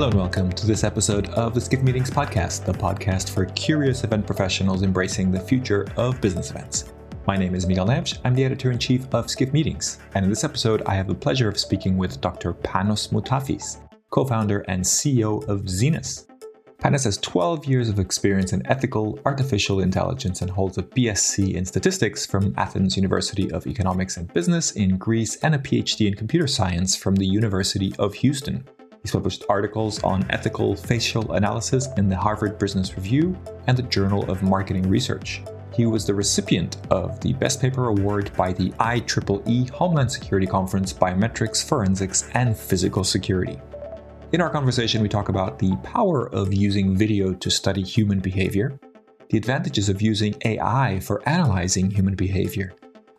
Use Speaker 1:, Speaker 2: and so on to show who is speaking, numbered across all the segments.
Speaker 1: Hello and welcome to this episode of the Skift Meetings podcast, the podcast for curious event professionals embracing the future of business events. My name is Miguel Neves. I'm the editor in chief of Skift Meetings, and in this episode, I have the pleasure of speaking with Dr. Panos Moutafis, co founder and CEO of Zenus. Panos has 12 years of experience in ethical artificial intelligence and holds a BSc in statistics from Athens University of Economics and Business in Greece and a PhD in computer science from the University of Houston. He's published articles on ethical facial analysis in the Harvard Business Review and the Journal of Marketing Research. He was the recipient of the Best Paper Award by the IEEE Homeland Security Conference Biometrics, Forensics, and Physical Security. In our conversation, we talk about the power of using video to study human behavior, the advantages of using AI for analyzing human behavior,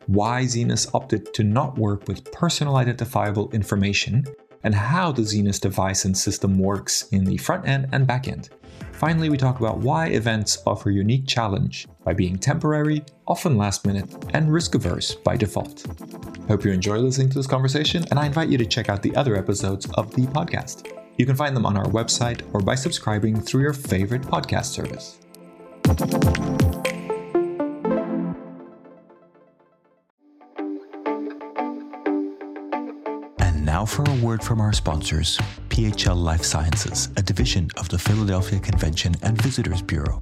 Speaker 1: why Zenus opted to not work with personal identifiable information and how the Zenus device and system works in the front end and back end. Finally, we talk about why events offer unique challenge by being temporary, often last minute, and risk averse by default. Hope you enjoy listening to this conversation, and I invite you to check out the other episodes of the podcast. You can find them on our website or by subscribing through your favorite podcast service. Now, for a word from our sponsors PHL Life Sciences, a division of the Philadelphia Convention and Visitors Bureau.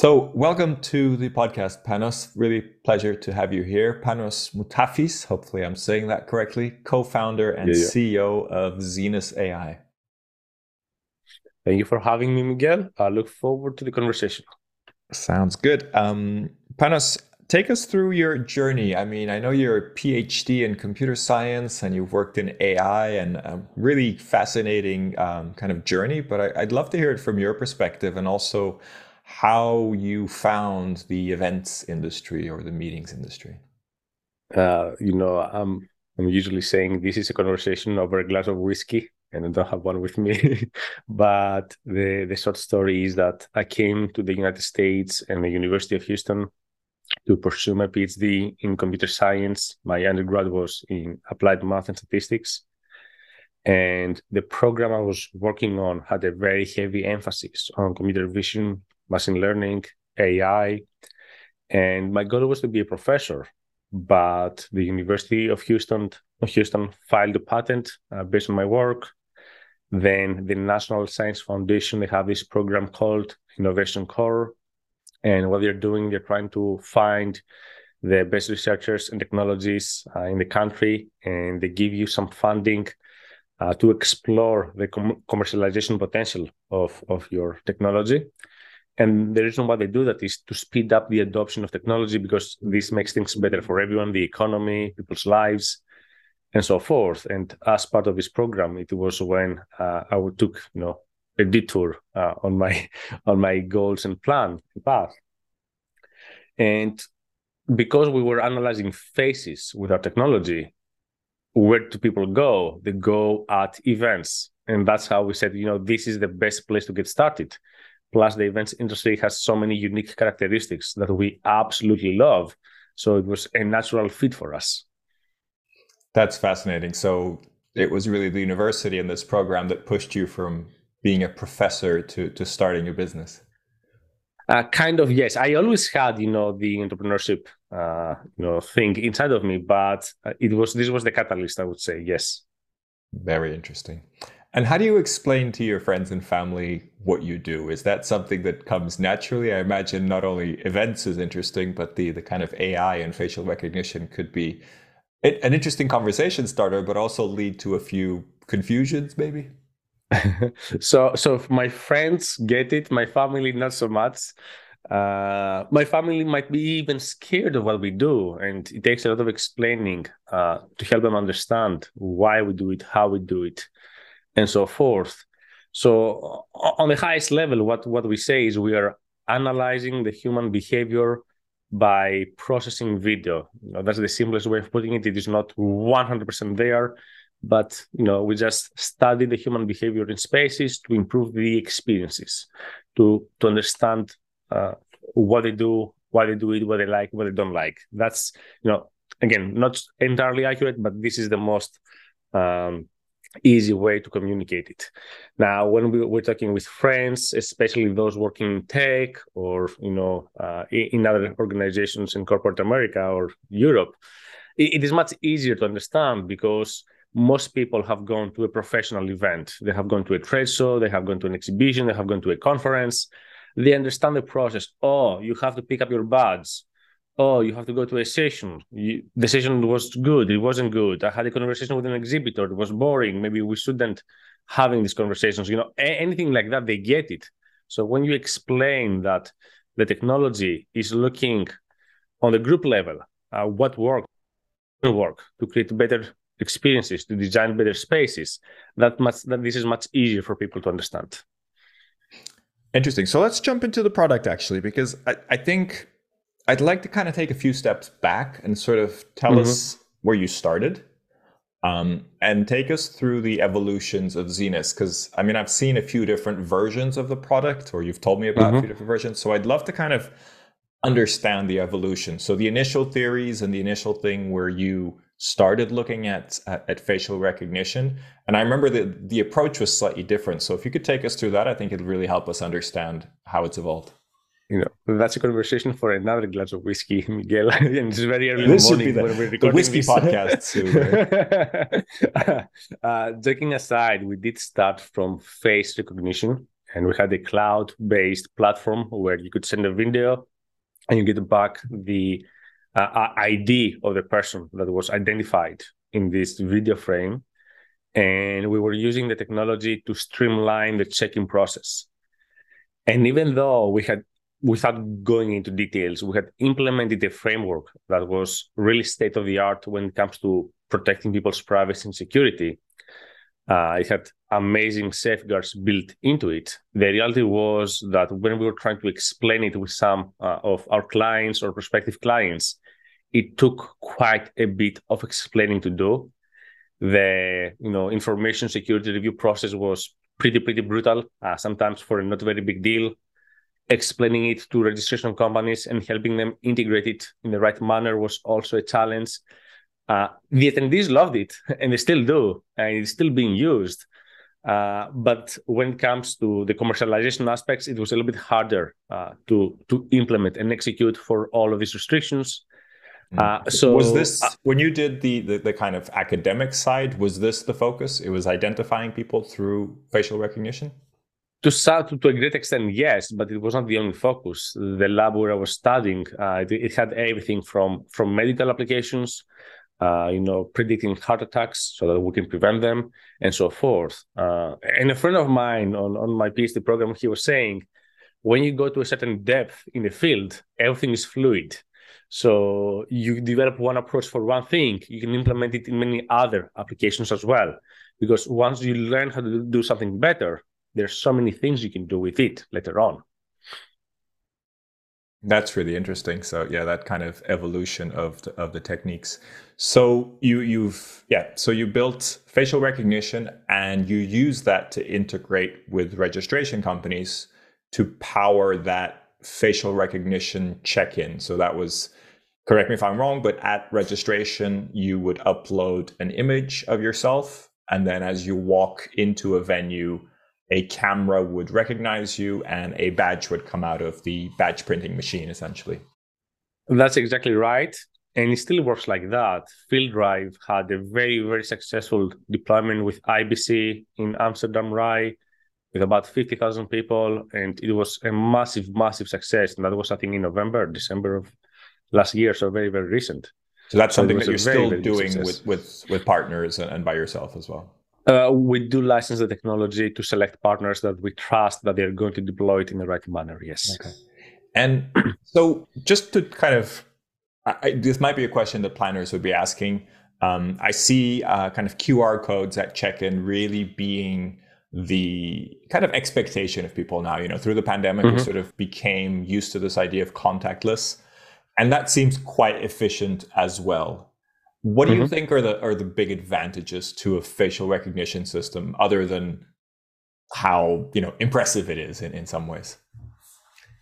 Speaker 1: So, welcome to the podcast, Panos. Really pleasure to have you here. Panos Moutafis, hopefully I'm saying that correctly, co-founder and yeah, yeah. CEO of Zenus AI.
Speaker 2: Thank you for having me, Miguel. I look forward to the conversation.
Speaker 1: Sounds good. Um, Panos, take us through your journey. I mean, I know you're a PhD in computer science and you've worked in AI and a really fascinating um, kind of journey, but I, would love to hear it from your perspective and also how you found the events industry or the meetings industry.
Speaker 2: Uh, you know, I'm, I'm usually saying this is a conversation over a glass of whiskey and I don't have one with me. but the, the short story is that I came to the United States and the University of Houston to pursue my PhD in computer science. My undergrad was in applied math and statistics. And the program I was working on had a very heavy emphasis on computer vision, machine learning, AI. And my goal was to be a professor. But the University of Houston, Houston filed a patent uh, based on my work. Then the National Science Foundation, they have this program called Innovation Core, and what they're doing, they're trying to find the best researchers and technologies uh, in the country, and they give you some funding uh, to explore the com- commercialization potential of, of your technology. And the reason why they do that is to speed up the adoption of technology because this makes things better for everyone, the economy, people's lives, and so forth. And as part of this program, it was when uh, I took, you know, a detour uh, on my on my goals and plan path. And because we were analyzing faces with our technology, where do people go? They go at events, and that's how we said, you know, this is the best place to get started. Plus, the events industry has so many unique characteristics that we absolutely love. So it was a natural fit for us.
Speaker 1: That's fascinating. So it was really the university and this program that pushed you from being a professor to to starting your business?
Speaker 2: Uh, kind of yes. I always had you know the entrepreneurship uh, you know thing inside of me, but uh, it was this was the catalyst. I would say yes.
Speaker 1: Very interesting. And how do you explain to your friends and family what you do? Is that something that comes naturally? I imagine not only events is interesting, but the the kind of AI and facial recognition could be an interesting conversation starter, but also lead to a few confusions, maybe.
Speaker 2: so so my friends get it my family not so much uh, my family might be even scared of what we do, and it takes a lot of explaining uh, to help them understand why we do it, how we do it, and so forth. So, on the highest level, what what we say is we are analyzing the human behavior by processing video. You know, that's the simplest way of putting it. It is not 100% there, but you know, we just study the human behavior in spaces to improve the experiences, to to understand uh, what they do, why they do it, what they like, what they don't like. That's you know, again, not entirely accurate, but this is the most um, easy way to communicate it. Now, when we, are talking with friends, especially those working in tech or you know uh, in other organizations in corporate America or Europe, it, is much easier to understand because most people have gone to a professional event. They have gone to a trade show, they have gone to an exhibition, they have gone to a conference. They understand the process. Oh, you have to pick up your badge oh, you have to go to a session. You, the session was good. It wasn't good. I had a conversation with an exhibitor. It was boring. Maybe we shouldn't having these conversations. You know, a- anything like that, they get it. So when you explain that the technology is looking on the group level, uh, what work work to create better experiences, to design better spaces, that much that this is much easier for people to understand.
Speaker 1: Interesting. So let's jump into the product actually, because I, I think I'd like to kind of take a few steps back and sort of tell mm-hmm. us where you started um, and take us through the evolutions of Zenus. Because I mean, I've seen a few different versions of the product, or you've told me about mm-hmm. a few different versions. So I'd love to kind of understand the evolution. So the initial theories and the initial thing where you started looking at, at, at facial recognition. And I remember that the approach was slightly different. So if you could take us through that, I think it'd really help us understand how it's evolved
Speaker 2: you know, that's a conversation for another glass of whiskey, Miguel. and it's very early this in the morning the, when we're recording
Speaker 1: the whiskey this. podcast.
Speaker 2: Too, uh, joking aside, we did start from face recognition, and we had a cloud-based platform where you could send a video, and you get back the uh, ID of the person that was identified in this video frame, and we were using the technology to streamline the check-in process. And even though we had without going into details, we had implemented a framework that was really state of the art when it comes to protecting people's privacy and security. Uh, it had amazing safeguards built into it. The reality was that when we were trying to explain it with some uh, of our clients or prospective clients, it took quite a bit of explaining to do. The you know information security review process was pretty pretty brutal. Uh, sometimes for a not very big deal, explaining it to registration companies and helping them integrate it in the right manner was also a challenge. Uh, the attendees loved it, and they still do, and it's still being used. Uh, but when it comes to the commercialization aspects, it was a little bit harder uh, to to implement and execute for all of these restrictions.
Speaker 1: Mm. Uh, so was this uh, when you did the, the, the kind of academic side? Was this the focus? It was identifying people through facial recognition
Speaker 2: to, to, a great extent, yes, but it was not the only focus. The lab where I was studying, uh, it, it, had everything from from medical applications, uh, you know, predicting heart attacks so that we can prevent them, and so forth. Uh, and a friend of mine on on my PhD program, he was saying, when you go to a certain depth in the field, everything is fluid. So you develop one approach for one thing, you can implement it in many other applications as well. Because once you learn how to do something better, there's so many things you can do with it later on.
Speaker 1: That's really interesting. So yeah that kind of evolution of the, of the techniques. So you you've yeah so you built facial recognition and you use that to integrate with registration companies to power that facial recognition check-in. So that was correct me if i'm wrong but at registration you would upload an image of yourself. And then as you walk into a venue a camera would recognize you and a badge would come out of the badge printing machine essentially.
Speaker 2: That's exactly right. And it still works like that. Fielddrive had a very very successful deployment with ibc in amsterdam rai with about 50000 people and it was a massive massive success. And that was i think in november december of last year so very very recent.
Speaker 1: So that's something so that you're very, still very doing with with with partners and by yourself as well
Speaker 2: uh, we do license the technology to select partners that we trust that they're going to deploy it in the right manner. Yes. Okay.
Speaker 1: And so, just to kind of, I, this might be a question that planners would be asking. Um, I see uh, kind of QR codes at check-in really being the kind of expectation of people now. You know, through the pandemic, mm-hmm. we sort of became used to this idea of contactless, and that seems quite efficient as well. What do mm-hmm. you think are the are the big advantages to a facial recognition system, other than how you know impressive it is in, in some ways?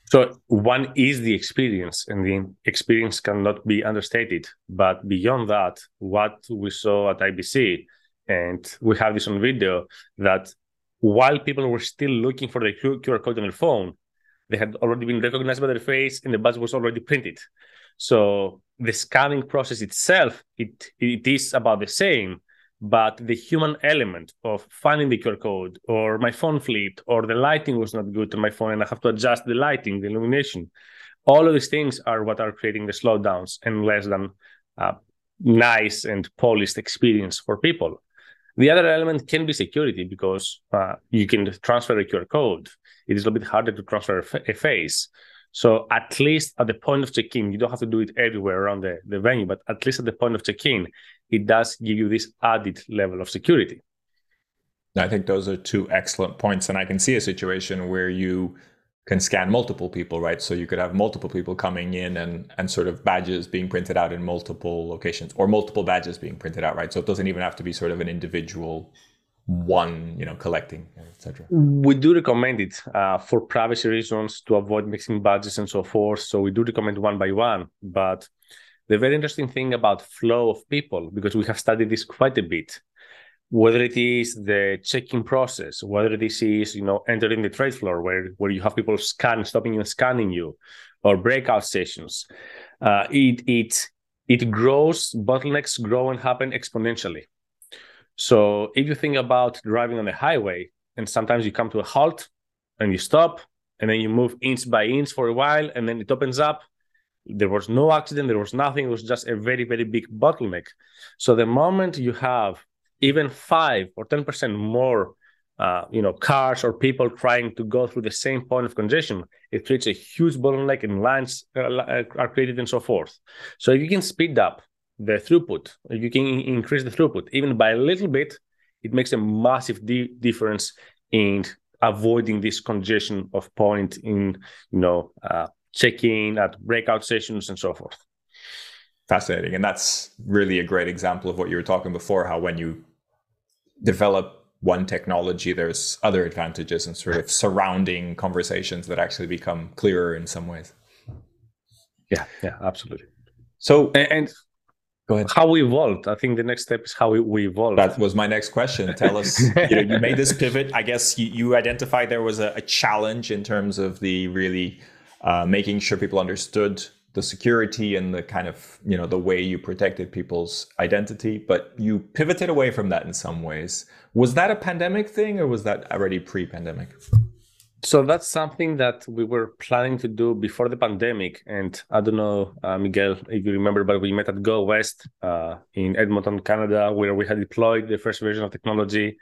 Speaker 2: So one is the experience, and the experience cannot be understated. But beyond that, what we saw at IBC, and we have this on video, that while people were still looking for the QR code on their phone, they had already been recognized by their face, and the badge was already printed. So the scanning process itself, it it is about the same, but the human element of finding the QR code or my phone flipped or the lighting was not good on my phone and I have to adjust the lighting, the illumination. All of these things are what are creating the slowdowns and less than uh, nice and polished experience for people. The other element can be security because uh, you can transfer a QR code. It is a little bit harder to transfer a face. So at least at the point of check-in, you don't have to do it everywhere around the, the venue, but at least at the point of check-in, it does give you this added level of security.
Speaker 1: I think those are two excellent points. And I can see a situation where you can scan multiple people, right? So you could have multiple people coming in and and sort of badges being printed out in multiple locations or multiple badges being printed out, right? So it doesn't even have to be sort of an individual one, you know, collecting, etc.
Speaker 2: We do recommend it uh, for privacy reasons to avoid mixing badges and so forth. So we do recommend one by one. But the very interesting thing about flow of people, because we have studied this quite a bit, whether it is the check-in process, whether this is you know entering the trade floor where where you have people scan, stopping you and scanning you, or breakout sessions, uh, it it it grows. Bottlenecks grow and happen exponentially. So if you think about driving on the highway, and sometimes you come to a halt and you stop, and then you move inch by inch for a while, and then it opens up. There was no accident, there was nothing, it was just a very, very big bottleneck. So the moment you have even five or 10% more uh, you know, cars or people trying to go through the same point of congestion, it creates a huge bottleneck and lines uh, are created and so forth. So if you can speed up the throughput. You can increase the throughput even by a little bit. It makes a massive di- difference in avoiding this congestion of point in you know uh, checking at breakout sessions and so forth.
Speaker 1: Fascinating, and that's really a great example of what you were talking before. How when you develop one technology, there's other advantages and sort of surrounding conversations that actually become clearer in some ways.
Speaker 2: Yeah, yeah, absolutely.
Speaker 1: So
Speaker 2: and, and
Speaker 1: Go ahead.
Speaker 2: How we evolved. I think the next step is how we, we evolved.
Speaker 1: That was my next question. Tell us. you, know, you made this pivot. I guess you, you identified there was a, a, challenge in terms of the really uh, making sure people understood the security and the kind of you know the way you protected people's identity. But you pivoted away from that in some ways. Was that a pandemic thing, or was that already pre-pandemic?
Speaker 2: So that's something that we were planning to do before the pandemic. And i don't know uh, miguel if you remember but we met at go west uh, in edmonton canada where we had deployed the first version of technology.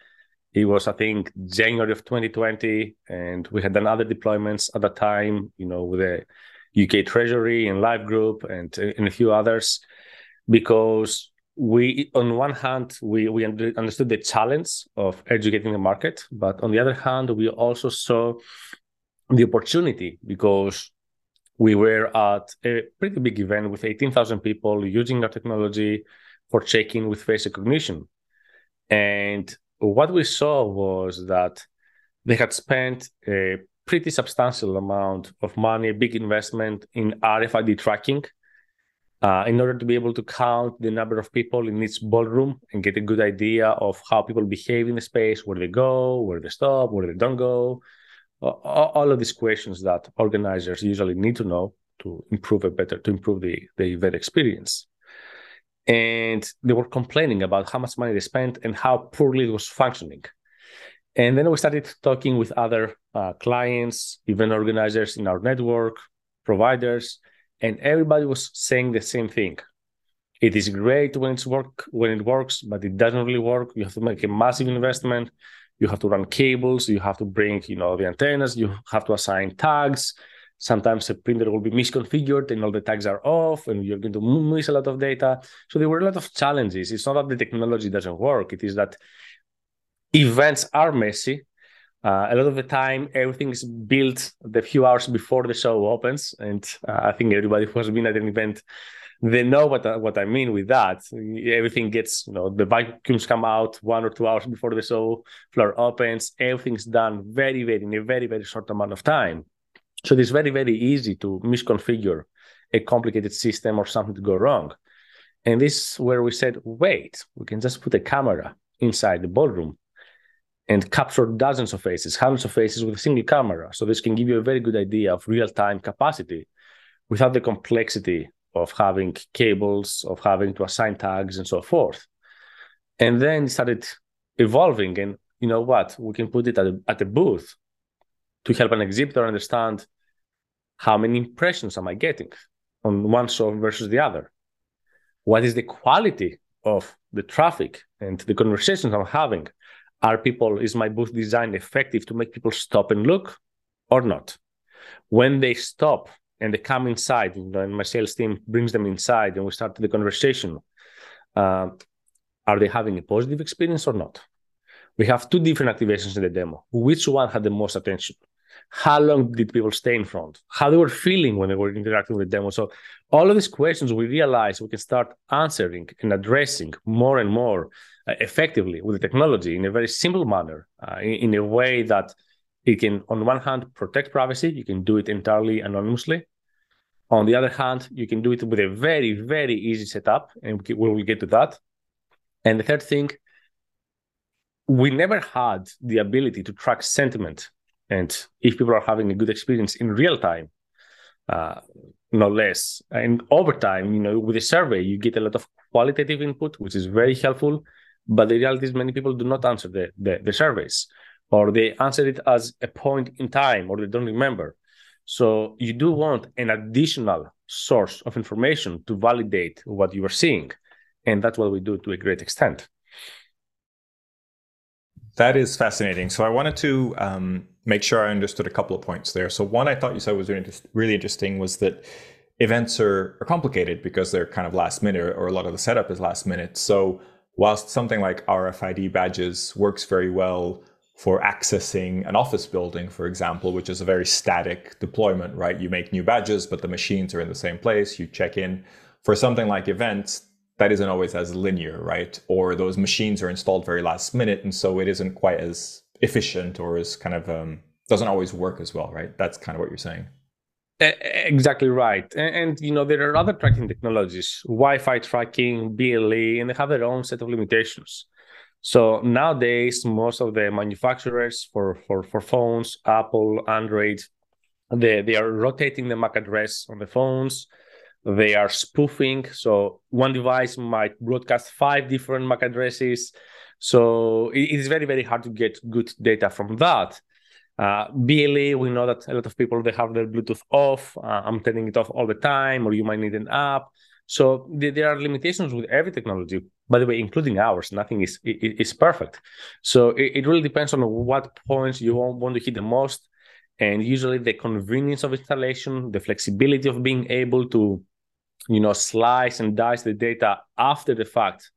Speaker 2: It was i think january of 2020 and we had done other deployments at that time you know with the uk treasury and live group and, and a few others because we on one hand we we understood the challenge of educating the market but on the other hand we also saw the opportunity because we were at a pretty big event with 18,000 people using our technology for checking with face recognition. And what we saw was that they had spent a pretty substantial amount of money a big investment in RFID tracking uh, in order to be able to count the number of people in each ballroom and get a good idea of how people behave in the space, where they go, where they stop, where they don't go. All of these questions that organizers usually need to know to improve a better to improve the, the event experience. And they were complaining about how much money they spent and how poorly it was functioning. And then we started talking with other uh, clients, event organizers in our network, providers, and everybody was saying the same thing. It is great when it's work when it works but it doesn't really work. You have to make a massive investment. You have to run cables. You have to bring you know the antennas. You have to assign tags. Sometimes a printer will be misconfigured and all the tags are off, and you're going to miss a lot of data. So there were a lot of challenges. It's not that the technology doesn't work; it is that events are messy. Uh, a lot of the time, everything is built the few hours before the show opens, and uh, I think everybody who has been at an event they know what I, what I mean with that. Everything gets, you know, the vacuums come out one or two hours before the show floor opens. Everything's done very, very in a very, very short amount of time. So it's very, very easy to misconfigure a complicated system or something to go wrong. And this is where we said, wait, we can just put a camera inside the ballroom and capture dozens of faces, hundreds of faces with a single camera. So this can give you a very good idea of real-time capacity without the complexity of having cables, of having to assign tags and so forth. And then started evolving. And you know what? We can put it at a, at a booth to help an exhibitor understand how many impressions am I getting on one show versus the other? What is the quality of the traffic and the conversations I'm having? Are people, is my booth design effective to make people stop and look or not? When they stop and they come inside, you know, and my sales team brings them inside and we start the conversation, uh, are they having a positive experience or not? We have two different activations in the demo. Which one had the most attention? How long did people stay in front? How they were feeling when they were interacting with the demo? So all of these questions we realize we can start answering and addressing more and more uh, effectively with the technology in a very simple manner, uh, in, in, a way that it can, on one hand, protect privacy. You can do it entirely anonymously. On the other hand, you can do it with a very, very easy setup, and we will get to that. And the third thing, we never had the ability to track sentiment and if people are having a good experience in real time. Uh, no less. And over time, you know, with a survey, you get a lot of qualitative input, which is very helpful. But the reality is many people do not answer the, the, the surveys or they answer it as a point in time or they don't remember. So you do want an additional source of information to validate what you are seeing. And that's what we do to a great extent.
Speaker 1: That is fascinating. So I wanted to um, make sure I understood a couple of points there. So one I thought you said was really, interesting was that events are, are complicated because they're kind of last minute or a lot of the setup is last minute. So whilst something like RFID badges works very well for accessing an office building, for example, which is a very static deployment, right? You make new badges, but the machines are in the same place. You check in. For something like events, that isn't always as linear, right? Or those machines are installed very last minute, and so it isn't quite as efficient or is kind of um, doesn't always work as well, right? That's kind of what you're saying.
Speaker 2: Exactly right. And, and, you know, there are other tracking technologies, Wi-Fi tracking, BLE, and they have their own set of limitations. So nowadays, most of the manufacturers for, for, for phones, Apple, Android, they, they are rotating the MAC address on the phones. They are spoofing. So one device might broadcast five different MAC addresses. So it is very, very hard to get good data from that. Uh, BLE, we know that a lot of people they have their Bluetooth off. Uh, I'm turning it off all the time, or you might need an app. So th- there are limitations with every technology. By the way, including ours, nothing is is perfect. So it, it really depends on what points you want to hit the most, and usually the convenience of installation, the flexibility of being able to, you know, slice and dice the data after the fact.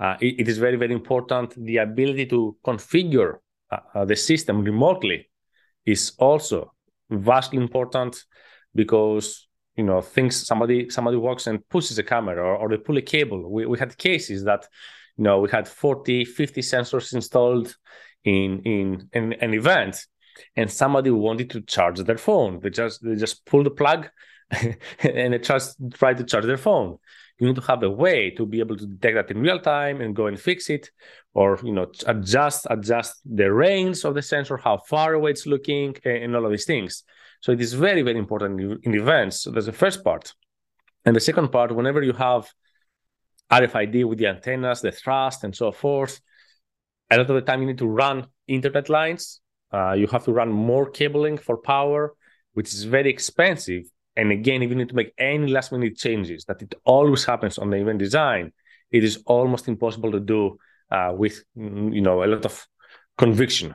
Speaker 2: Uh, it, it is very very important. The ability to configure uh, uh, the system remotely is also vastly important because you know things somebody somebody walks and pushes a camera or, or they pull a cable. We, we had cases that you know we had 40 50 sensors installed in in, in an event and somebody wanted to charge their phone. They just they just pull the plug and they just try to charge their phone you need to have a way to be able to detect that in real time and go and fix it or you know adjust adjust the range of the sensor how far away it's looking and all of these things. So it is very very important in events. So that's the first part. And the second part whenever you have rfid with the antennas the thrust and so forth a lot of the time you need to run internet lines. Uh, you have to run more cabling for power which is very expensive and again, if you need to make any last minute changes, that it always happens on the event design, it is almost impossible to do uh, with you know a lot of conviction.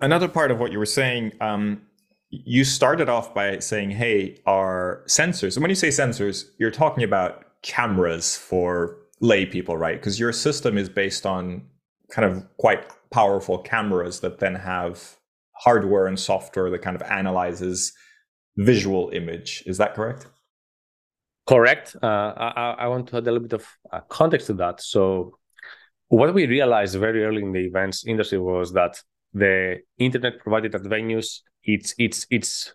Speaker 1: Another part of what you were saying, um, you started off by saying, hey, our sensors, and when you say sensors, you're talking about cameras for lay people, right? Because your system is based on kind of quite powerful cameras that then have hardware and software that kind of analyzes visual image. Is that correct?
Speaker 2: Correct. Uh, I, I, want to add a little bit of uh, context to that. So, what we realized very early in the events industry was that the internet provided at venues it's it's it's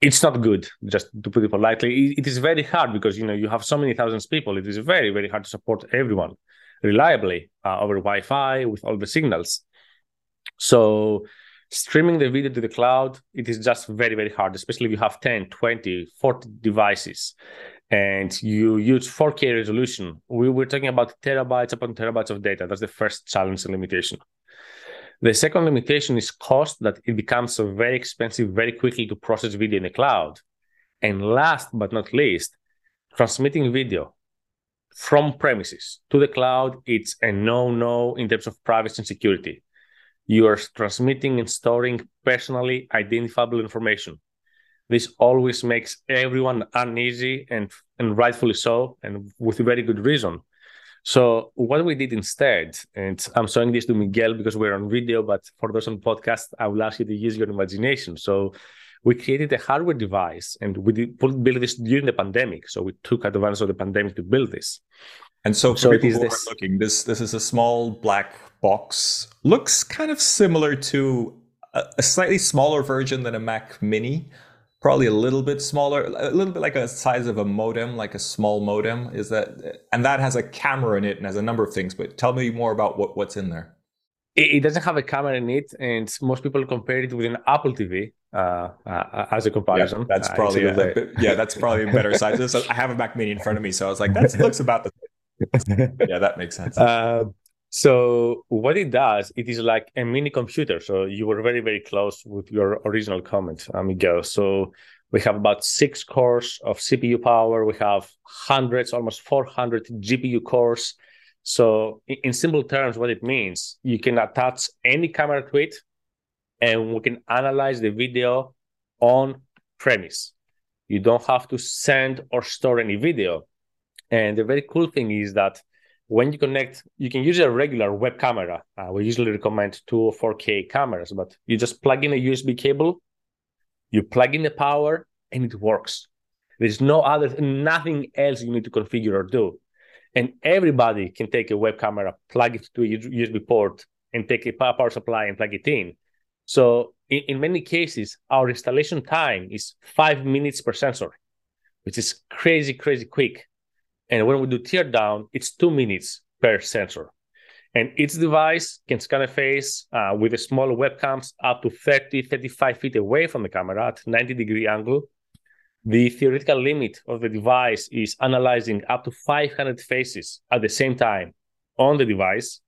Speaker 2: it's not good just to put it politely. It is very hard because you know you have so many thousands of people. It is very very hard to support everyone reliably uh, over wi-fi with all the signals. So streaming the video to the cloud it is just very very hard especially if you have 10 20 40 devices and you use 4k resolution. We were talking about terabytes upon terabytes of data. That's the first challenge and limitation the second limitation is cost, that it becomes very expensive very quickly to process video in the cloud. And last but not least, transmitting video from premises to the cloud, it's a no no in terms of privacy and security. You are transmitting and storing personally identifiable information. This always makes everyone uneasy and, and rightfully so, and with a very good reason. So what we did instead, and I'm showing this to Miguel because we're on video, but for those on podcast, I will ask you to use your imagination. So we created a hardware device and we did build this during the pandemic. So we took advantage of the pandemic to build this.
Speaker 1: And so for so people who this... are looking, this this is a small black box. Looks kind of similar to a, a slightly smaller version than a Mac Mini probably a little bit smaller, a little bit like a size of a modem, like a small modem. Is that and that has a camera in it and has a number of things. But tell me more about what, what's in there.
Speaker 2: It, doesn't have a camera in it, and most people compare it with an Apple TV uh, uh, as a comparison.
Speaker 1: Yeah, that's uh, probably uh, a, a, yeah, that's probably a better size. I have a Mac Mini in front of me, so I was like, that looks about the. yeah, that makes sense.
Speaker 2: So what it does, it is like a mini computer. So you were very, very close with your original comment, Miguel. So we have about six cores of CPU power. We have hundreds, almost 400 GPU cores. So in simple terms, what it means, you can attach any camera to it and we can analyze the video on premise. You don't have to send or store any video. And the very cool thing is that when you connect, you can use a regular web camera. Uh, we usually recommend two or 4K cameras, but you just plug in a USB cable, you plug in the power, and it works. There's no other, nothing else you need to configure or do. And everybody can take a web camera, plug it to a USB port, and take a power supply and plug it in. So in, in many cases, our installation time is five minutes per sensor, which is crazy, crazy quick. And when we do teardown, it's two minutes per sensor. And each device can scan a face uh, with a small webcams up to 30, 35 feet away from the camera at 90 degree angle. The theoretical limit of the device is analyzing up to 500 faces at the same time on the device.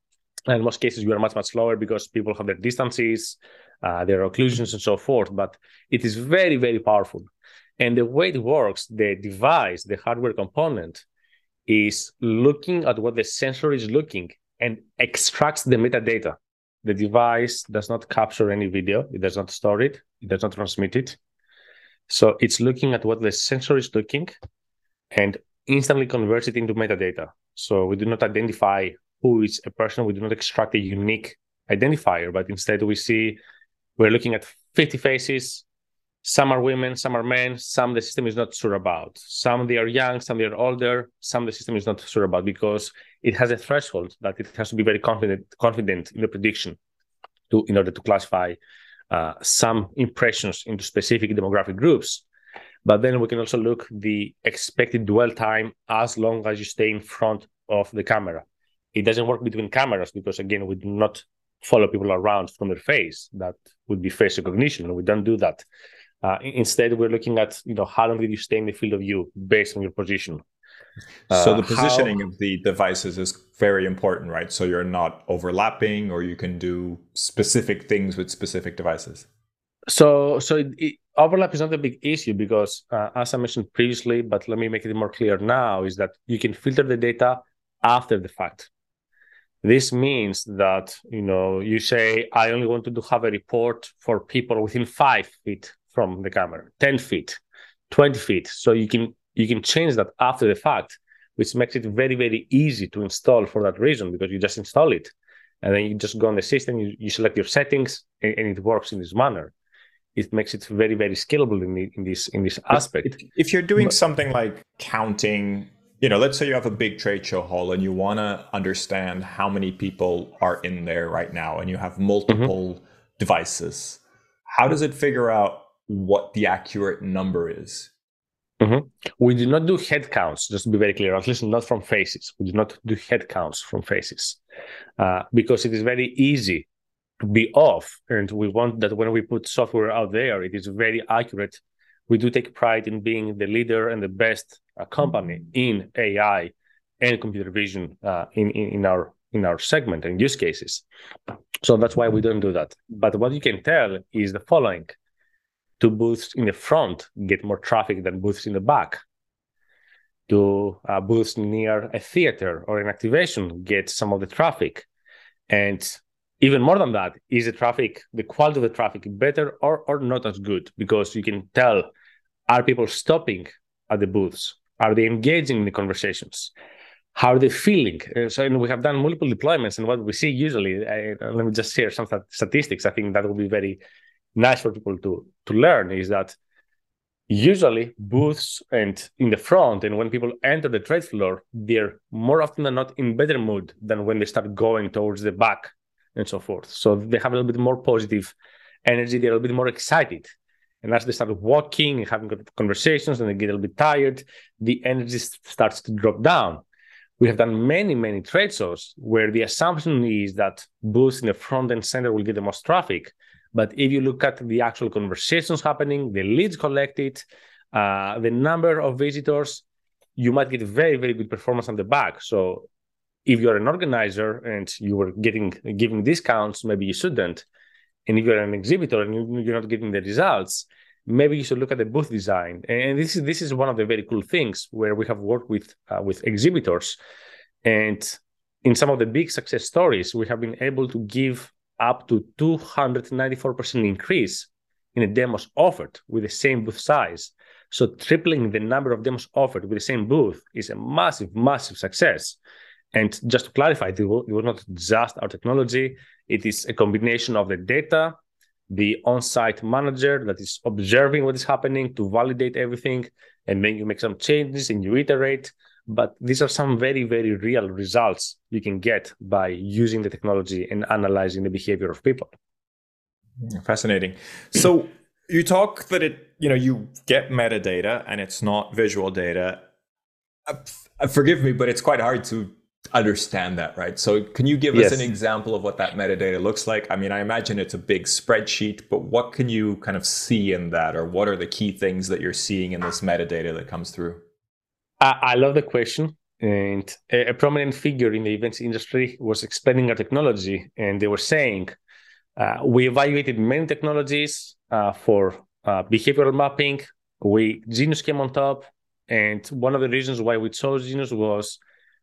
Speaker 2: And in most cases, you are much, much slower because people have their distances, uh, their occlusions, and so forth. But it is very, very powerful. And the way it works, the device, the hardware component, is looking at what the sensor is looking and extracts the metadata. The device does not capture any video, it does not store it, it does not transmit it. So it's looking at what the sensor is looking and instantly converts it into metadata. So we do not identify who is a person, we do not extract a unique identifier, but instead we see we're looking at 50 faces, some are women, some are men, some the system is not sure about. Some they are young, some they are older, some the system is not sure about because it has a threshold that it has to be very confident confident in the prediction to in order to classify uh, some impressions into specific demographic groups. But then we can also look the expected dwell time as long as you stay in front of the camera. It doesn't work between cameras because again, we do not follow people around from their face. That would be face recognition, and we don't do that. Uh, instead, we're looking at you know how long did you stay in the field of view based on your position.
Speaker 1: so the uh, positioning how... of the devices is very important, right? So you're not overlapping, or you can do specific things with specific devices.
Speaker 2: So so it, it, overlap is not a big issue because, uh, as I mentioned previously, but let me make it more clear now, is that you can filter the data after the fact. This means that you know you say I only want to have a report for people within five feet from the camera, ten feet, twenty feet. So you can you can change that after the fact, which makes it very very easy to install for that reason because you just install it, and then you just go on the system, you, you select your settings, and, and it works in this manner it makes it very very scalable in, the, in this in this aspect
Speaker 1: if, if you're doing but, something like counting you know let's say you have a big trade show hall and you want to understand how many people are in there right now and you have multiple mm-hmm. devices how does it figure out what the accurate number is
Speaker 2: mm-hmm. we do not do head counts just to be very clear at least not from faces we do not do head counts from faces uh, because it is very easy to be off. And we want that when we put software out there, it is very accurate. We do take pride in being the leader and the best uh, company in AI and computer vision uh, in, in, in our in our segment and use cases. So that's why we don't do that. But what you can tell is the following: two booths in the front get more traffic than booths in the back. To uh, booths near a theater or an activation get some of the traffic, and even more than that is the traffic the quality of the traffic better or, or not as good? Because you can tell are people stopping at the booths? Are they engaging in the conversations? How are they feeling? Uh, so and we have done multiple deployments and what we see usually I, let me just share some statistics. I think that will be very nice for people to to learn is that usually booths and in the front and when people enter the trade floor they're more often than not in better mood than when they start going towards the back and so forth. So they have a little bit more positive energy. They're a little bit more excited. And as they start walking and having conversations and they get a little bit tired, the energy starts to drop down. We have done many, many trade shows where the assumption is that booths in the front and center will get the most traffic. But if you look at the actual conversations happening, the leads collected, uh, the number of visitors, you might get very, very good performance on the back. So if you're an organizer and you were getting giving discounts, maybe you shouldn't. And if you're an exhibitor and you're not getting the results, maybe you should look at the booth design. And this is this is one of the very cool things where we have worked with uh, with exhibitors, and in some of the big success stories, we have been able to give up to 294% increase in the demos offered with the same booth size. So tripling the number of demos offered with the same booth is a massive, massive success. And just to clarify, it was, not just our technology, it is a combination of the data, the on site manager that is observing what is happening to validate everything, and then you make some changes and you iterate. But these are some very, very real results you can get by using the technology and analyzing the behavior of people.
Speaker 1: Fascinating. So you talk that it, you know, you get metadata and it's not visual data. Uh, forgive me, but it's quite hard to understand that, right? So can you give yes. us an example of what that metadata looks like? I mean, I imagine it's a big spreadsheet, but what can you kind of see in that, or what are the key things that you're seeing in this metadata that comes through?
Speaker 2: I, I love the question. And a, a, prominent figure in the events industry was explaining our technology, and they were saying, uh, we evaluated many technologies uh, for uh, behavioral mapping. We Zenus came on top, and one of the reasons why we chose Zenus was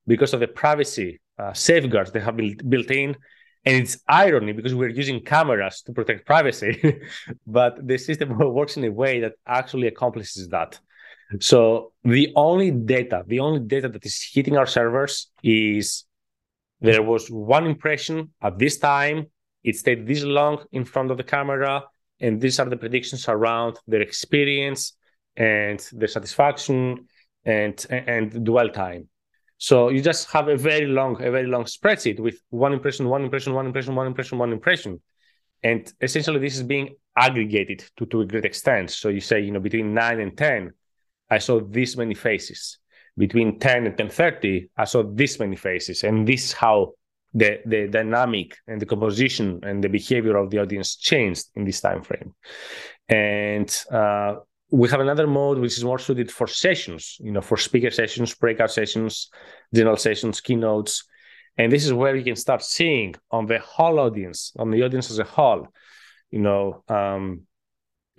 Speaker 2: because of the privacy uh, safeguards that have been built in. And it's irony because we're using cameras to protect privacy, but the system works in a way that actually accomplishes that. So the only data, the only data that is hitting our servers is there was one impression at this time, it stayed this long in front of the camera, and these are the predictions around their experience and their satisfaction and and dwell time. So you just have a very long, a very long spreadsheet with one impression, one impression, one impression, one impression, one impression. And essentially this is being aggregated to, to a great extent. So you say, you know, between nine and 10, I saw this many faces. between 10 and 10.30, I saw this many faces. And this is how the, the dynamic and the composition and the behavior of the audience changed in this time frame. And uh, we have another mode which is more suited for sessions, you know, for speaker sessions, breakout sessions, general sessions, keynotes. And this is where you can start seeing on the whole audience, on the audience as a whole, you know, um,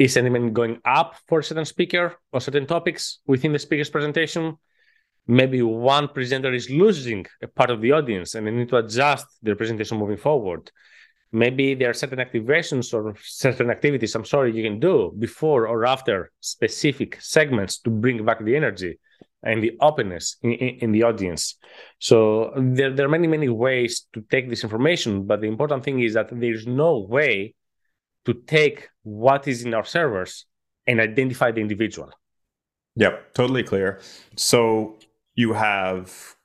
Speaker 2: is sentiment going up for a certain speaker or certain topics within the speaker's presentation? Maybe one presenter is losing a part of the audience and they need to adjust their presentation moving forward maybe there are certain activations or certain activities i'm sorry you can do before or after specific segments to bring back the energy and the openness in, in, in, the audience so there, there are many many ways to take this information but the important thing is that there's no way to take what is in our servers and identify the individual
Speaker 1: yep totally clear so you have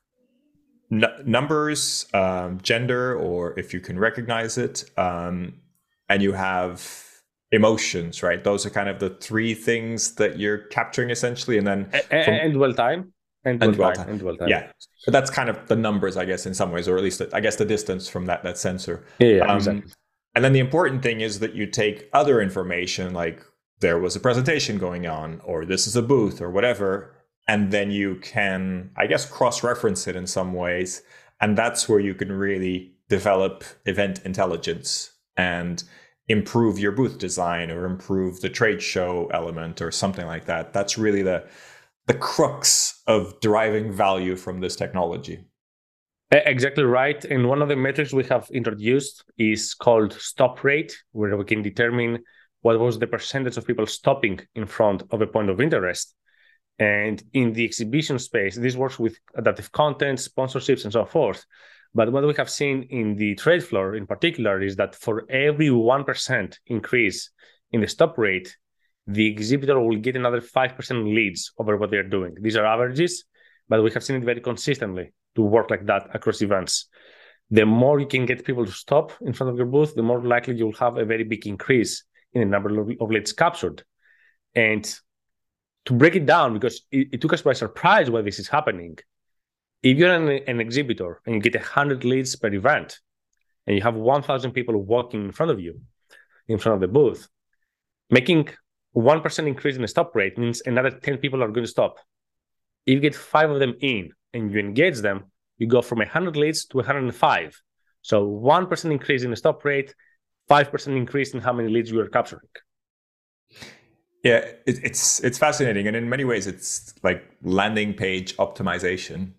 Speaker 1: n- numbers, um, gender, or if you can recognize it, um, and you have emotions, right? Those are kind of the three things that you're capturing essentially, and then
Speaker 2: and, from, and dwell time. And, and dwell, time. And dwell time.
Speaker 1: Yeah, but that's kind of the numbers, I guess, in some ways, or at least I guess the distance from that that sensor.
Speaker 2: Yeah, yeah um, exactly.
Speaker 1: And then the important thing is that you take other information like there was a presentation going on, or this is a booth, or whatever, and then you can i guess cross reference it in some ways. And that's where you can really develop event intelligence and improve your booth design or improve the trade show element or something like that. That's really the the crux of deriving value from this technology
Speaker 2: exactly right and one of the metrics we have introduced is called stop rate where we can determine what was the percentage of people stopping in front of a point of interest and in the exhibition space, this works with adaptive content, sponsorships, and so forth. But what we have seen in the trade floor in particular is that for every 1% increase in the stop rate, the exhibitor will get another 5% leads over what they're doing. These are averages, but we have seen it very consistently to work like that across events. The more you can get people to stop in front of your booth, the more likely you'll have a very big increase in the number of leads captured. And to break it down because it, it, took us by surprise why this is happening. If you're an, an exhibitor and you get 100 leads per event and you have 1,000 people walking in front of you, in front of the booth, making 1% increase in the stop rate means another 10 people are going to stop. If you get five of them in and you engage them, you go from 100 leads to 105. So 1% increase in the stop rate, 5% increase in how many leads you are capturing.
Speaker 1: Yeah, it, it's it's fascinating, and in many ways, it's like landing page optimization,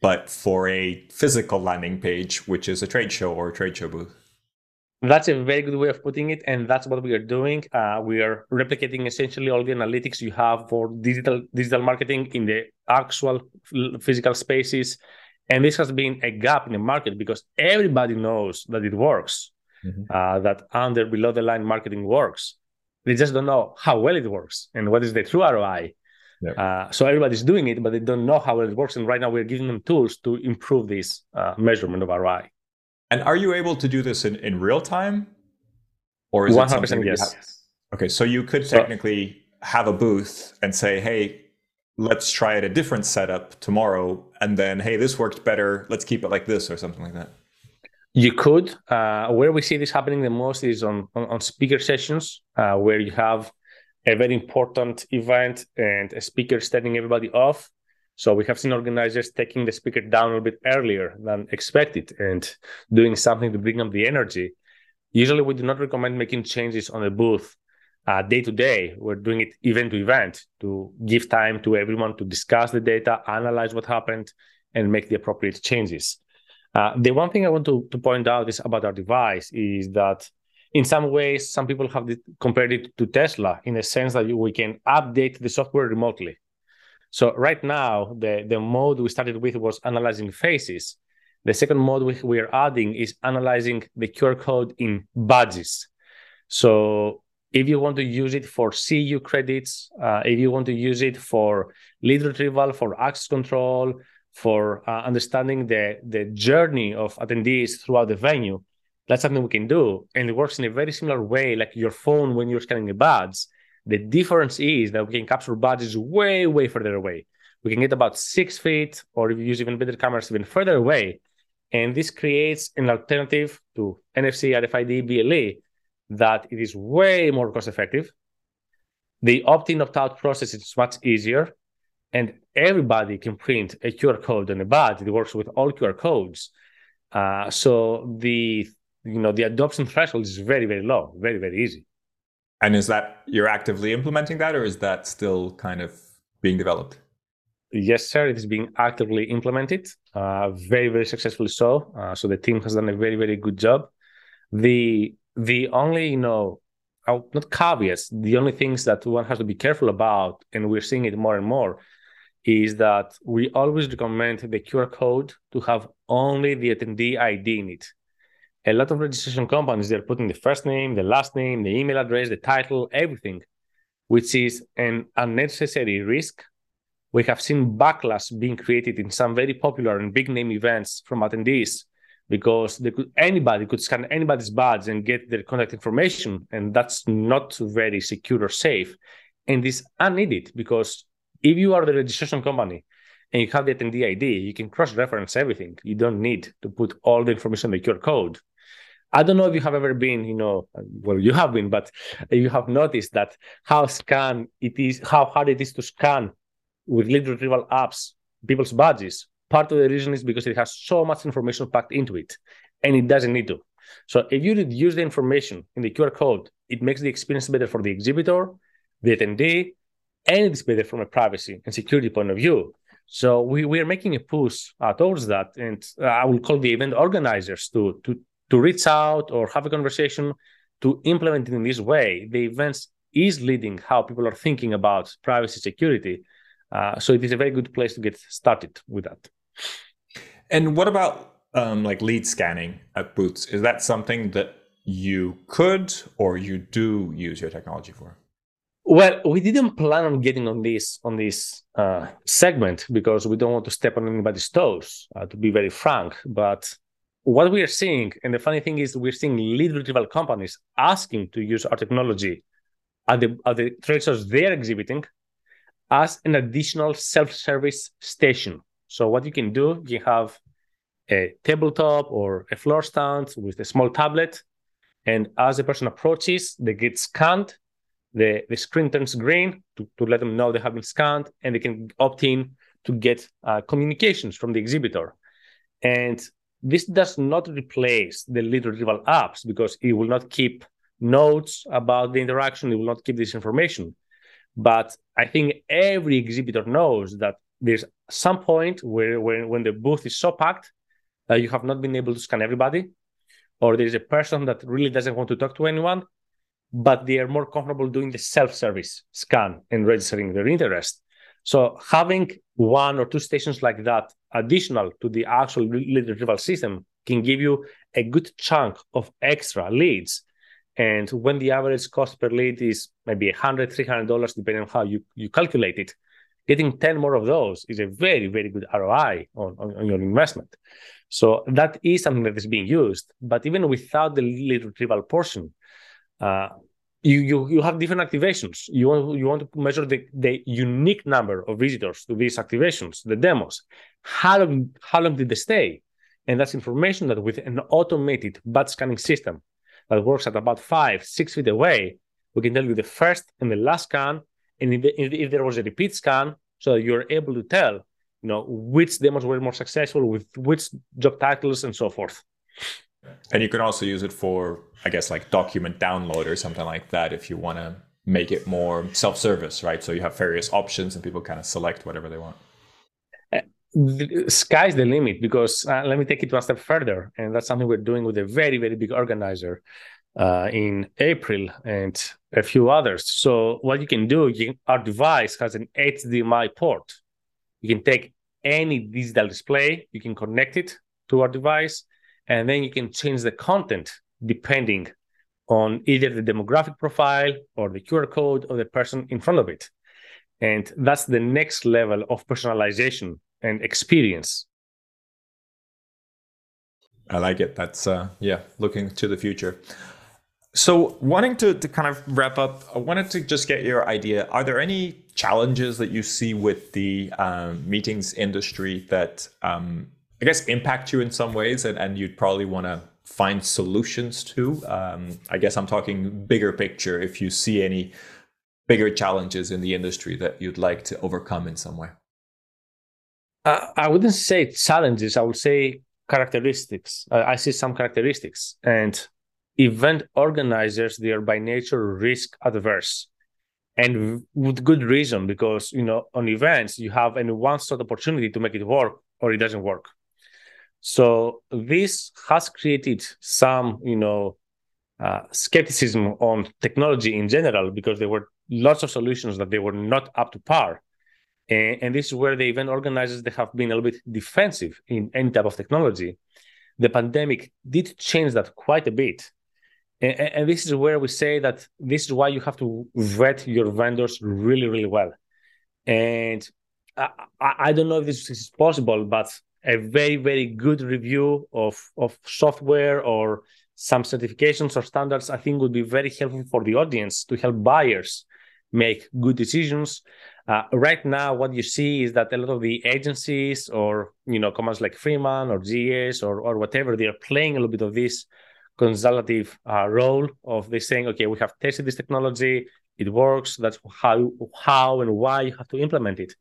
Speaker 1: but for a physical landing page, which is a trade show or a trade show booth.
Speaker 2: That's a very good way of putting it, and that's what we are doing. Uh, we are replicating essentially all the analytics you have for digital digital marketing in the actual physical spaces, and this has been a gap in the market because everybody knows that it works, mm-hmm. uh, that under below the line marketing works they just don't know how well it works and what is the true ROI. Yep. Uh, so everybody's doing it, but they don't know how well it works. And right now, we're giving them tools to improve this uh, measurement of ROI.
Speaker 1: And are you able to do this in, in real time, or is 100% it something yes? Have... Okay, so you could technically have a booth and say, "Hey, let's try it a different setup tomorrow," and then, "Hey, this worked better. Let's keep it like this," or something like that.
Speaker 2: You could. Uh, where we see this happening the most is on, on, on speaker sessions, uh, where you have a very important event and a speaker starting everybody off. So we have seen organizers taking the speaker down a little bit earlier than expected and doing something to bring up the energy. Usually, we do not recommend making changes on the booth uh, day to day. We're doing it event to event to give time to everyone to discuss the data, analyze what happened, and make the appropriate changes. Uh, the one thing I want to, to point out is about our device is that in some ways, some people have compared it to Tesla in the sense that we can update the software remotely. So right now, the, the mode we started with was analyzing faces. The second mode we, we are adding is analyzing the QR code in badges. So if you want to use it for CU credits, uh, if you want to use it for lead retrieval, for access control, for uh, understanding the, the journey of attendees throughout the venue, that's something we can do. And it works in a very similar way, like your phone when you're scanning the badge. The difference is that we can capture badges way, way further away. we can get about six feet, or if you use even better cameras, even further away. And this creates an alternative to NFC, RFID, BLE that it is way more cost effective. The opt in, opt out process is much easier. And everybody can print a QR code on a badge. It works with all QR codes. Uh, so the you know the adoption threshold is very very low, very very easy.
Speaker 1: And is that you're actively implementing that, or is that still kind of being developed?
Speaker 2: Yes, sir. It is being actively implemented, uh, very very successfully so. Uh, so the team has done a very very good job. The the only you know not caveats the only things that one has to be careful about and we're seeing it more and more is that we always recommend the QR code to have only the attendee ID in it. A lot of registration companies they're putting the first name, the last name, the email address, the title, everything, which is an unnecessary risk. We have seen backlash being created in some very popular and big name events from attendees because could, anybody could scan anybody's badge and get their contact information, and that's not very secure or safe. And this unneeded because if you are the registration company and you have the attendee ID, you can cross-reference everything. You don't need to put all the information in the QR code. I don't know if you have ever been, you know, well, you have been, but you have noticed that how scan it is, how hard it is to scan with lead retrieval apps people's badges. Part of the reason is because it has so much information packed into it, and it doesn't need to. So if you reduce the information in the QR code, it makes the experience better for the exhibitor, the attendee, and it's better from a privacy and security point of view. So we, we are making a push uh, towards that, and uh, I will call the event organizers to to to reach out or have a conversation to implement it in this way. The events is leading how people are thinking about privacy security. Uh, so it is a very good place to get started with that.
Speaker 1: And what about um, like lead scanning at Boots? Is that something that you could or you do use your technology for?
Speaker 2: Well, we didn't plan on getting on this on this uh, segment because we don't want to step on anybody's toes. Uh, to be very frank, but what we are seeing, and the funny thing is, we're seeing lead retrieval companies asking to use our technology at the at the trade shows they're exhibiting as an additional self-service station. So what you can do, you have a tabletop or a floor stand with a small tablet, and as a person approaches, they get scanned the, the screen turns green to, to let them know they have been scanned and they can opt in to get uh, communications from the exhibitor. And this does not replace the lead retrieval apps because it will not keep notes about the interaction, it will not keep this information. But I think every exhibitor knows that there's some point where, where when the booth is so packed that you have not been able to scan everybody, or there's a person that really doesn't want to talk to anyone, but they are more comfortable doing the self-service scan and registering their interest. So having one or two stations like that additional to the actual lead retrieval system can give you a good chunk of extra leads. And when the average cost per lead is maybe $100, $300, depending on how you, you calculate it, getting 10 more of those is a very, very good ROI on, on, on your investment. So that is something that is being used. But even without the lead retrieval portion, uh, you, you you have different activations. You want you want to measure the, the unique number of visitors to these activations, the demos. How long how long did they stay? And that's information that with an automated badge scanning system that works at about five six feet away, we can tell you the first and the last scan, and if, the, if there was a repeat scan, so you're able to tell you know which demos were more successful with which job titles and so forth.
Speaker 1: And you can also use it for, I guess, like document download or something like that if you want to make it more self service, right? So you have various options and people kind of select whatever they want.
Speaker 2: The sky's the limit because uh, let me take it one step further. And that's something we're doing with a very, very big organizer uh, in April and a few others. So what you can do, you, our device has an HDMI port. You can take any digital display, you can connect it to our device, and then you can change the content depending on either the demographic profile or the QR code or the person in front of it. And that's the next level of personalization and experience.
Speaker 1: I like it. That's uh yeah, looking to the future. So, wanting to, to kind of wrap up, I wanted to just get your idea. Are there any challenges that you see with the um, meetings industry that um, I guess impact you in some ways and, and you'd probably want to find solutions to? Um, I guess I'm talking bigger picture. If you see any bigger challenges in the industry that you'd like to overcome in some way?
Speaker 2: Uh, I wouldn't say challenges. I would say characteristics. Uh, I see some characteristics, and event organizers they are by nature risk adverse and with good reason because you know on events you have any one shot opportunity to make it work or it doesn't work so this has created some you know uh, skepticism on technology in general because there were lots of solutions that they were not up to par. And, and this is where the event organizers they have been a little bit defensive in any type of technology. The pandemic did change that quite a bit. And, and, this is where we say that this is why you have to vet your vendors really, really well. And I, I don't know if this is possible, but a very, very good review of, of software or some certifications or standards, I think would be very helpful for the audience to help buyers make good decisions. Uh, right now, what you see is that a lot of the agencies or you know companies like Freeman or GES or or whatever, they are playing a little bit of this consultative uh, role of they saying, okay, we have tested this technology, it works. That's how how and why you have to implement it.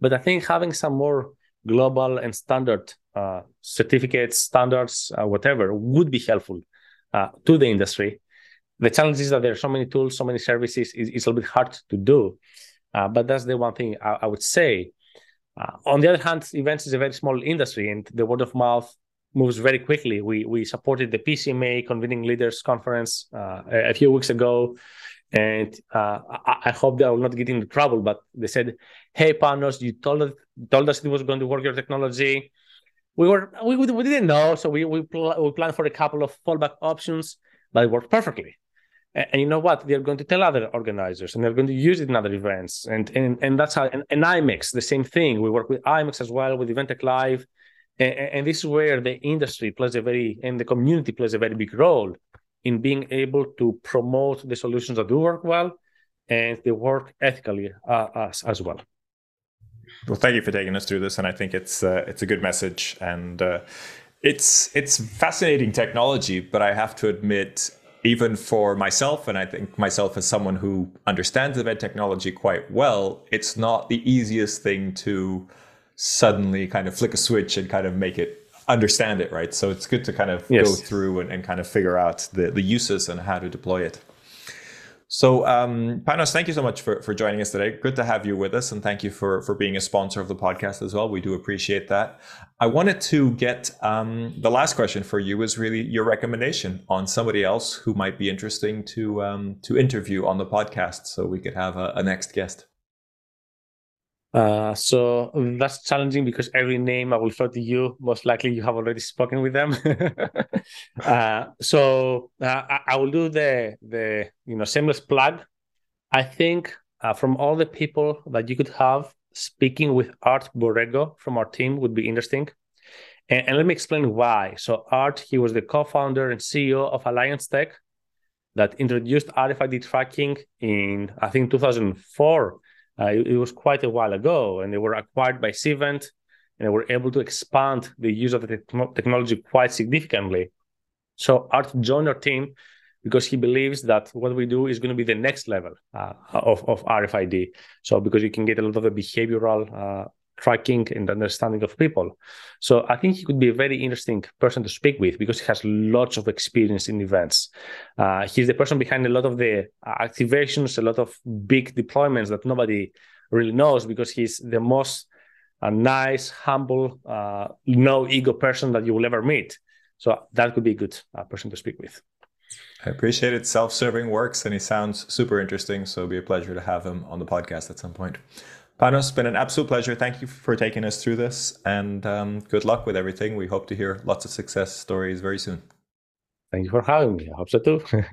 Speaker 2: But I think having some more global and standard uh, certificates, standards, uh, whatever, would be helpful uh, to the industry. The challenge is that there are so many tools, so many services. It's, it's a little bit hard to do. Uh, but that's the one thing I, I would say. Uh, on the other hand, events is a very small industry, and the word of mouth moves very quickly. We we supported the PCMA Convening Leaders Conference uh, a, few weeks ago, and uh, I, I, hope they will not get into trouble. But they said, "Hey, Panos, you told us told us it was going to work your technology. We were we, we didn't know, so we we, pl- we planned for a couple of fallback options, but it worked perfectly." And, and you know what? They're going to tell other organizers, and they're going to use it in other events, and and and that's how. And, and IMEX, the same thing. We work with IMEX as well with EventTech Live and, and this is where the industry plays a very and the community plays a very big role in being able to promote the solutions that do work well and they work ethically uh, as, as well.
Speaker 1: Well, thank you for taking us through this, and I think it's uh, it's a good message, and uh, it's it's fascinating technology. But I have to admit, even for myself, and I think myself as someone who understands event technology quite well, it's not the easiest thing to suddenly kind of flick a switch and kind of make it understand it, right? So it's good to kind of yes. go through and, and kind of figure out the, the uses and how to deploy it. So, um, Panos, thank you so much for, for joining us today. Good to have you with us, and thank you for for being a sponsor of the podcast as well. We do appreciate that. I wanted to get um, the last question for you is really your recommendation on somebody else who might be interesting to um, to interview on the podcast, so we could have a, a next guest.
Speaker 2: Uh, so that's challenging because every name I will throw to you, most likely you have already spoken with them. uh, so uh, I, I, will do the the you know seamless plug. I think uh, from all the people that you could have speaking with Art Borrego from our team would be interesting. And, and let me explain why. So Art, he was the co-founder and CEO of Alliance Tech that introduced RFID tracking in I think 2004 uh, it, it, was quite a while ago, and they were acquired by Cvent, and they were able to expand the use of the te- technology quite significantly. So Art joined our team because he believes that what we do is going to be the next level uh, of, of RFID. So because you can get a lot of the behavioral uh, tracking and understanding of people. So I think he could be a very interesting person to speak with because he has lots of experience in events. Uh, he's the person behind a lot of the activations, a lot of big deployments that nobody really knows because he's the most uh, nice, humble, uh, no ego person that you will ever meet. So that could be a good uh, person to speak with.
Speaker 1: I appreciate it. Self serving works and he sounds super interesting. So it'll be a pleasure to have him on the podcast at some point. Panos, it's been an absolute pleasure. Thank you for taking us through this and um, good luck with everything. We hope to hear lots of success stories very soon.
Speaker 2: Thank you for having me. I hope so too.